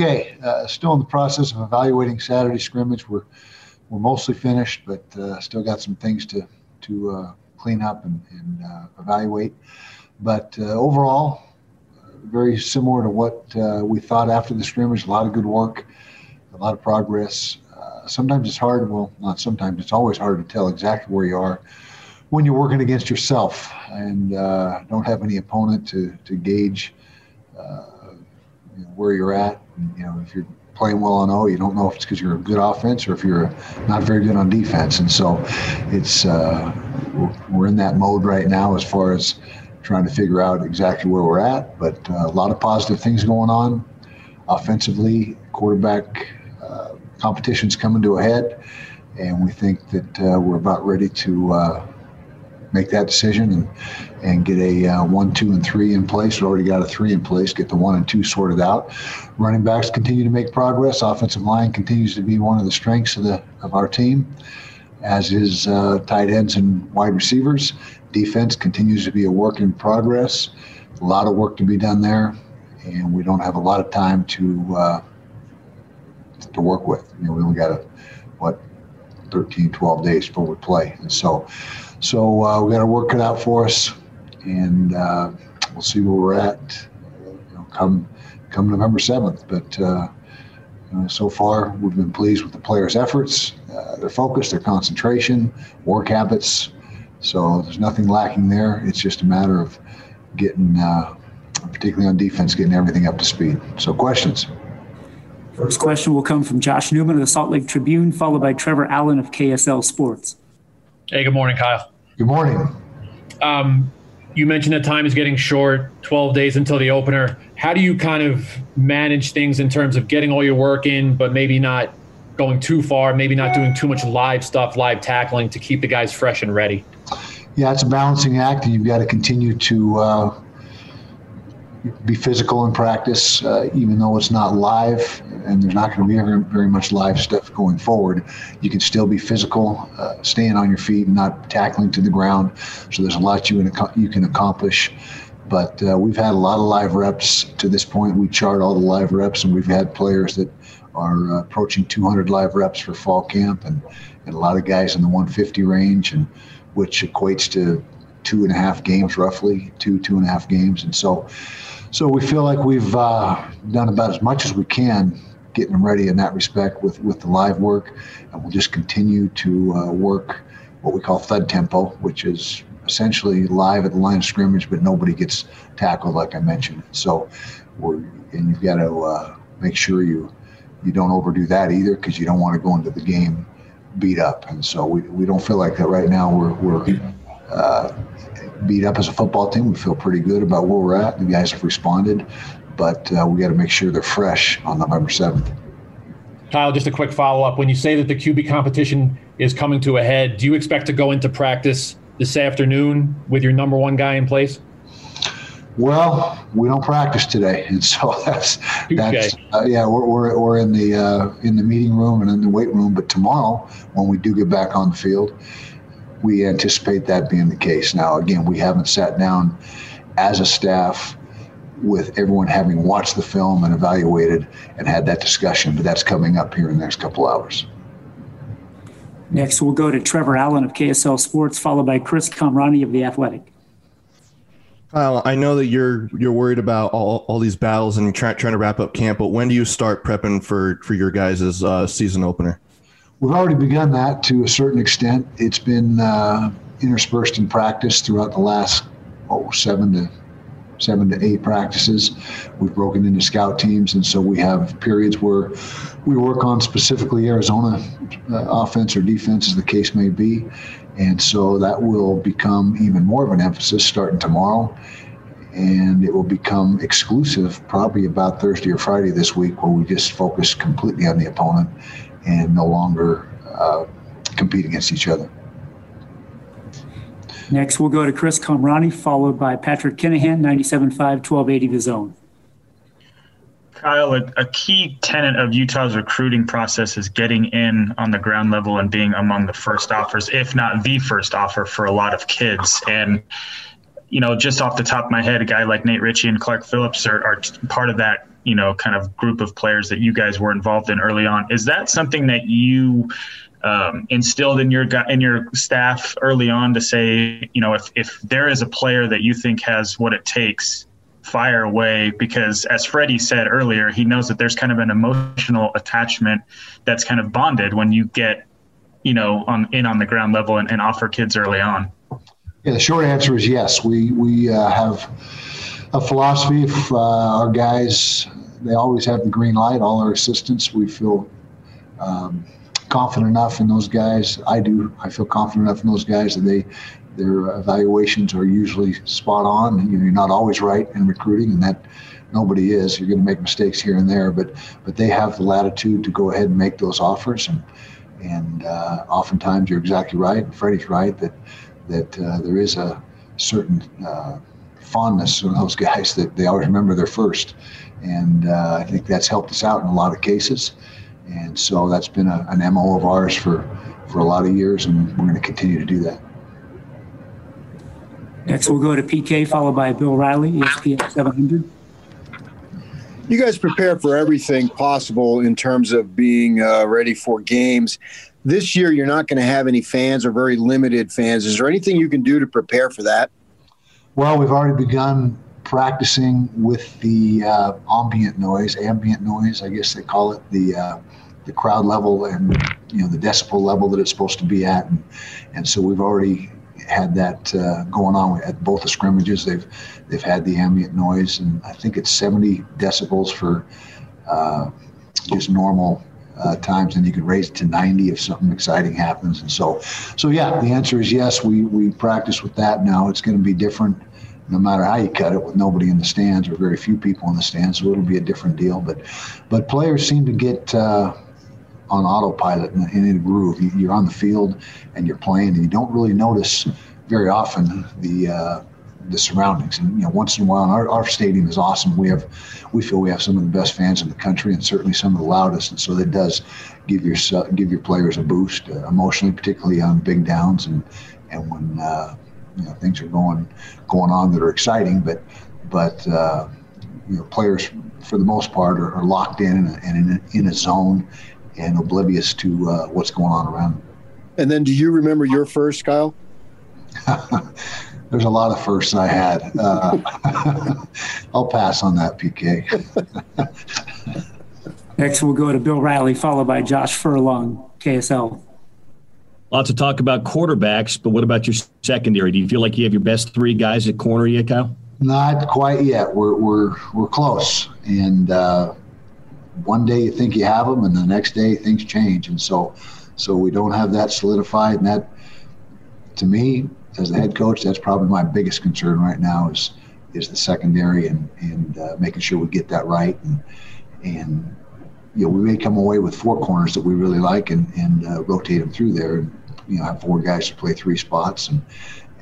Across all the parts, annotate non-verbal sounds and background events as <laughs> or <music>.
Okay, uh, still in the process of evaluating Saturday scrimmage. We're we're mostly finished, but uh, still got some things to to uh, clean up and, and uh, evaluate. But uh, overall, very similar to what uh, we thought after the scrimmage. A lot of good work, a lot of progress. sometimes it's hard. Well, not sometimes. It's always hard to tell exactly where you are when you're working against yourself and don't have any opponent to to gauge know, where you're at. And, you know, if you're playing well on O, you don't know if it's because you're a good offense or if you're not very good on defense. And so, it's uh, we're in that mode right now as far as trying to figure out exactly where we're at. But uh, a lot of positive things going on offensively. Quarterback uh, competition's coming to a head, and we think that uh, we're about ready to uh, make that decision and and get a uh, one, two, and three in place. We already got a three in place. Get the one and two sorted out. Running backs continue to make progress. Offensive line continues to be one of the strengths of the of our team, as is uh, tight ends and wide receivers. Defense continues to be a work in progress. A lot of work to be done there, and we don't have a lot of time to uh, to work with. You know, we only got a what 13, 12 days before we play, and so so uh, we got to work it out for us, and uh, we'll see where we're at. You know, come come November seventh. But uh, you know, so far, we've been pleased with the players' efforts, uh, their focus, their concentration, work habits. So there's nothing lacking there. It's just a matter of getting, uh, particularly on defense, getting everything up to speed. So questions. First question will come from Josh Newman of the Salt Lake Tribune, followed by Trevor Allen of KSL Sports. Hey, good morning, Kyle. Good morning. Um, you mentioned that time is getting short, 12 days until the opener. How do you kind of manage things in terms of getting all your work in, but maybe not going too far, maybe not doing too much live stuff, live tackling to keep the guys fresh and ready? Yeah, it's a balancing act, and you've got to continue to uh, be physical in practice, uh, even though it's not live, and there's not going to be very, very much live stuff going forward. You can still be physical, uh, staying on your feet, and not tackling to the ground. So there's a lot you can, you can accomplish. But uh, we've had a lot of live reps to this point. We chart all the live reps, and we've had players that are uh, approaching 200 live reps for fall camp, and, and a lot of guys in the 150 range, and which equates to two and a half games roughly, two two and a half games, and so so we feel like we've uh, done about as much as we can getting them ready in that respect with, with the live work. And we'll just continue to uh, work what we call thud tempo, which is essentially live at the line of scrimmage, but nobody gets tackled, like I mentioned. So we're, and you've got to uh, make sure you, you don't overdo that either because you don't want to go into the game beat up. And so we, we don't feel like that right now. We're, we're uh, beat up as a football team. We feel pretty good about where we're at. The guys have responded, but uh, we got to make sure they're fresh on November 7th. Kyle, just a quick follow up. When you say that the QB competition is coming to a head, do you expect to go into practice this afternoon with your number one guy in place? Well, we don't practice today, <laughs> and so that's that's uh, yeah. We're, we're, we're in the uh, in the meeting room and in the weight room, but tomorrow when we do get back on the field, we anticipate that being the case. Now, again, we haven't sat down as a staff with everyone having watched the film and evaluated and had that discussion, but that's coming up here in the next couple hours. Next, we'll go to Trevor Allen of KSL Sports, followed by Chris Kamrani of The Athletic. Kyle, I know that you're you're worried about all, all these battles and trying trying to wrap up camp, but when do you start prepping for for your guys' uh, season opener? We've already begun that to a certain extent. It's been uh, interspersed in practice throughout the last oh, seven to seven to eight practices. We've broken into scout teams, and so we have periods where we work on specifically Arizona uh, offense or defense, as the case may be. And so that will become even more of an emphasis starting tomorrow. And it will become exclusive probably about Thursday or Friday this week, where we just focus completely on the opponent and no longer uh, compete against each other. Next, we'll go to Chris Kamrani, followed by Patrick Kinahan, 97.5, 1280 The Zone. Kyle, a, a, key tenet of Utah's recruiting process is getting in on the ground level and being among the first offers, if not the first offer for a lot of kids. And, you know, just off the top of my head, a guy like Nate Ritchie and Clark Phillips are, are part of that you know, kind of group of players that you guys were involved in early on. Is that something that you um, instilled in your in your staff early on to say, you know, if if there is a player that you think has what it takes, fire away because as Freddie said earlier, he knows that there's kind of an emotional attachment that's kind of bonded when you get, you know, on in on the ground level and, and offer kids early on. Yeah, the short answer is yes. We we uh, have a philosophy. If uh, our guys, they always have the green light. All our assistants, we feel um, confident enough in those guys. I do. I feel confident enough in those guys that they their evaluations are usually spot on. You know, you're not always right in recruiting, and that nobody is. You're going to make mistakes here and there, but but they have the latitude to go ahead and make those offers, and and uh, oftentimes you're exactly right. And Freddie's right that that uh, there is a certain uh, fondness in those <laughs> guys that they always remember their first, and uh, I think that's helped us out in a lot of cases, and so that's been a, an mo of ours for for a lot of years, and we're going to continue to do that. Next, we'll go to PK, followed by Bill Riley, ESPN 700. You guys prepare for everything possible in terms of being uh, ready for games. This year, you're not going to have any fans or very limited fans. Is there anything you can do to prepare for that? Well, we've already begun practicing with the uh, ambient noise, ambient noise, I guess they call it, the uh, the crowd level and you know the decibel level that it's supposed to be at, and, and so we've already had that uh, going on at both the scrimmages. They've they've had the ambient noise, and I think it's 70 decibels for uh, just normal uh, times, and you can raise it to 90 if something exciting happens. And so, so yeah, the answer is yes. We we practice with that now. It's going to be different, no matter how you cut it, with nobody in the stands or very few people in the stands. So it'll be a different deal. But but players seem to get. Uh, on autopilot and in a groove. You're on the field and you're playing, and you don't really notice very often the uh, the surroundings. And you know, once in a while, our, our stadium is awesome. We have, we feel we have some of the best fans in the country, and certainly some of the loudest. And so it does give your give your players a boost uh, emotionally, particularly on big downs and and when uh, you know things are going going on that are exciting. But but uh, you know, players for the most part are, are locked in and in, in, in, a zone and oblivious to uh, what's going on around them. And then, do you remember your first, Kyle? <laughs> There's a lot of firsts I had. Uh, <laughs> I'll pass on that, PK. <laughs> Next, we'll go to Bill Riley, followed by Josh Furlong, KSL. Lots of talk about quarterbacks, but what about your secondary? Do you feel like you have your best three guys at corner yet, Kyle? Not quite yet. We're we're we're close, and uh, one day you think you have them, and the next day things change, and so so we don't have that solidified. And that, to me, as the head coach, that's probably my biggest concern right now is is the secondary and and uh, making sure we get that right and and you know we may come away with four corners that we really like and and uh, rotate them through there and you know have four guys to play three spots and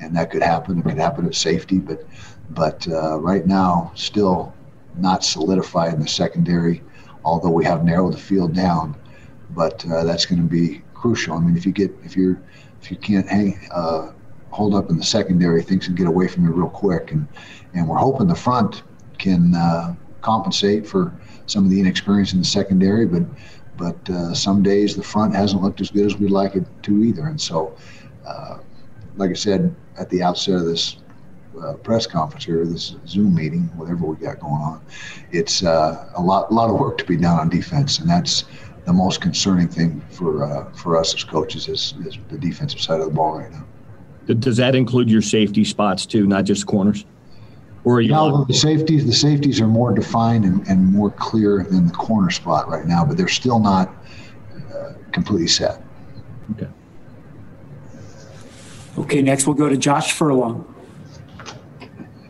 and that could happen. It could happen at safety, but but uh, right now still not solidified in the secondary although we have narrowed the field down. But uh, that's going to be crucial. I mean, if you get if you're if you can't hang uh, hold up in the secondary, things can get away from you real quick. And and we're hoping the front can uh, compensate for some of the inexperience in the secondary. But but uh, some days the front hasn't looked as good as we'd like it to either. And so, uh, like I said at the outset of this uh, press conference or this Zoom meeting, whatever we got going on, it's uh, a lot, lot of work to be done on defense, and that's the most concerning thing for uh, for us as coaches is, is the defensive side of the ball right now. Does that include your safety spots too, not just corners? Or you no, the safeties the safeties are more defined and, and more clear than the corner spot right now, but they're still not uh, completely set. Okay. Okay, next we'll go to Josh Furlong.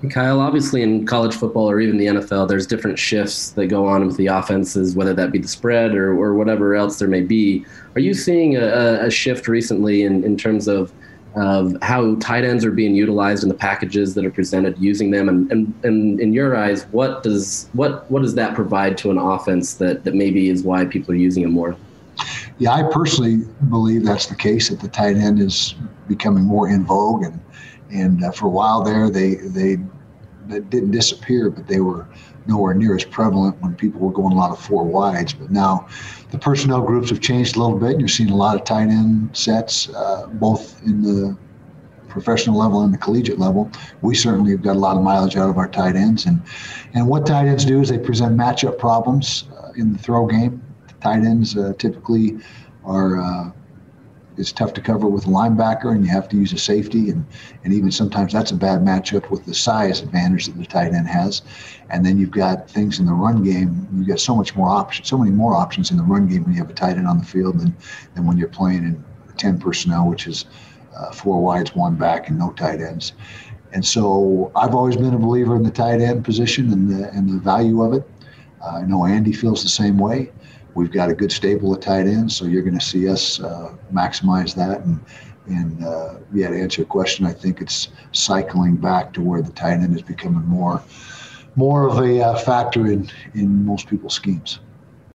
Kyle, obviously in college football or even the NFL, there's different shifts that go on with the offenses, whether that be the spread or, or whatever else there may be. Are you seeing a, a shift recently in, in terms of of how tight ends are being utilized in the packages that are presented using them. And, and, and in your eyes what does what what does that provide to an offense that, that maybe is why people are using it more? Yeah i personally believe that's the case that the tight end is becoming more in vogue. And and uh, for a while there, they they they didn't disappear, but they were nowhere near as prevalent when people were going a lot of four wides. But now the personnel groups have changed a little bit, and you're seeing a lot of tight end sets, uh, both in the professional level and the collegiate level. We certainly have got a lot of mileage out of our tight ends, and and what tight ends do is they present matchup problems uh, in the throw game. The tight ends uh, typically are. It's tough to cover with a linebacker, and you have to use a safety, and and even sometimes that's a bad matchup with the size advantage that the tight end has. And then you've got things in the run game. You've got so much more options, so many more options in the run game when you have a tight end on the field than than when you're playing in 10 personnel, which is uh, four wides, one back, and no tight ends. And so I've always been a believer in the tight end position and the and the value of it. Uh, I know Andy feels the same way. We've got a good stable of tight ends, so you're going to see us uh, maximize that. And and uh, yeah, to answer your question, I think it's cycling back to where the tight end is becoming more more of a uh, factor in in most people's schemes.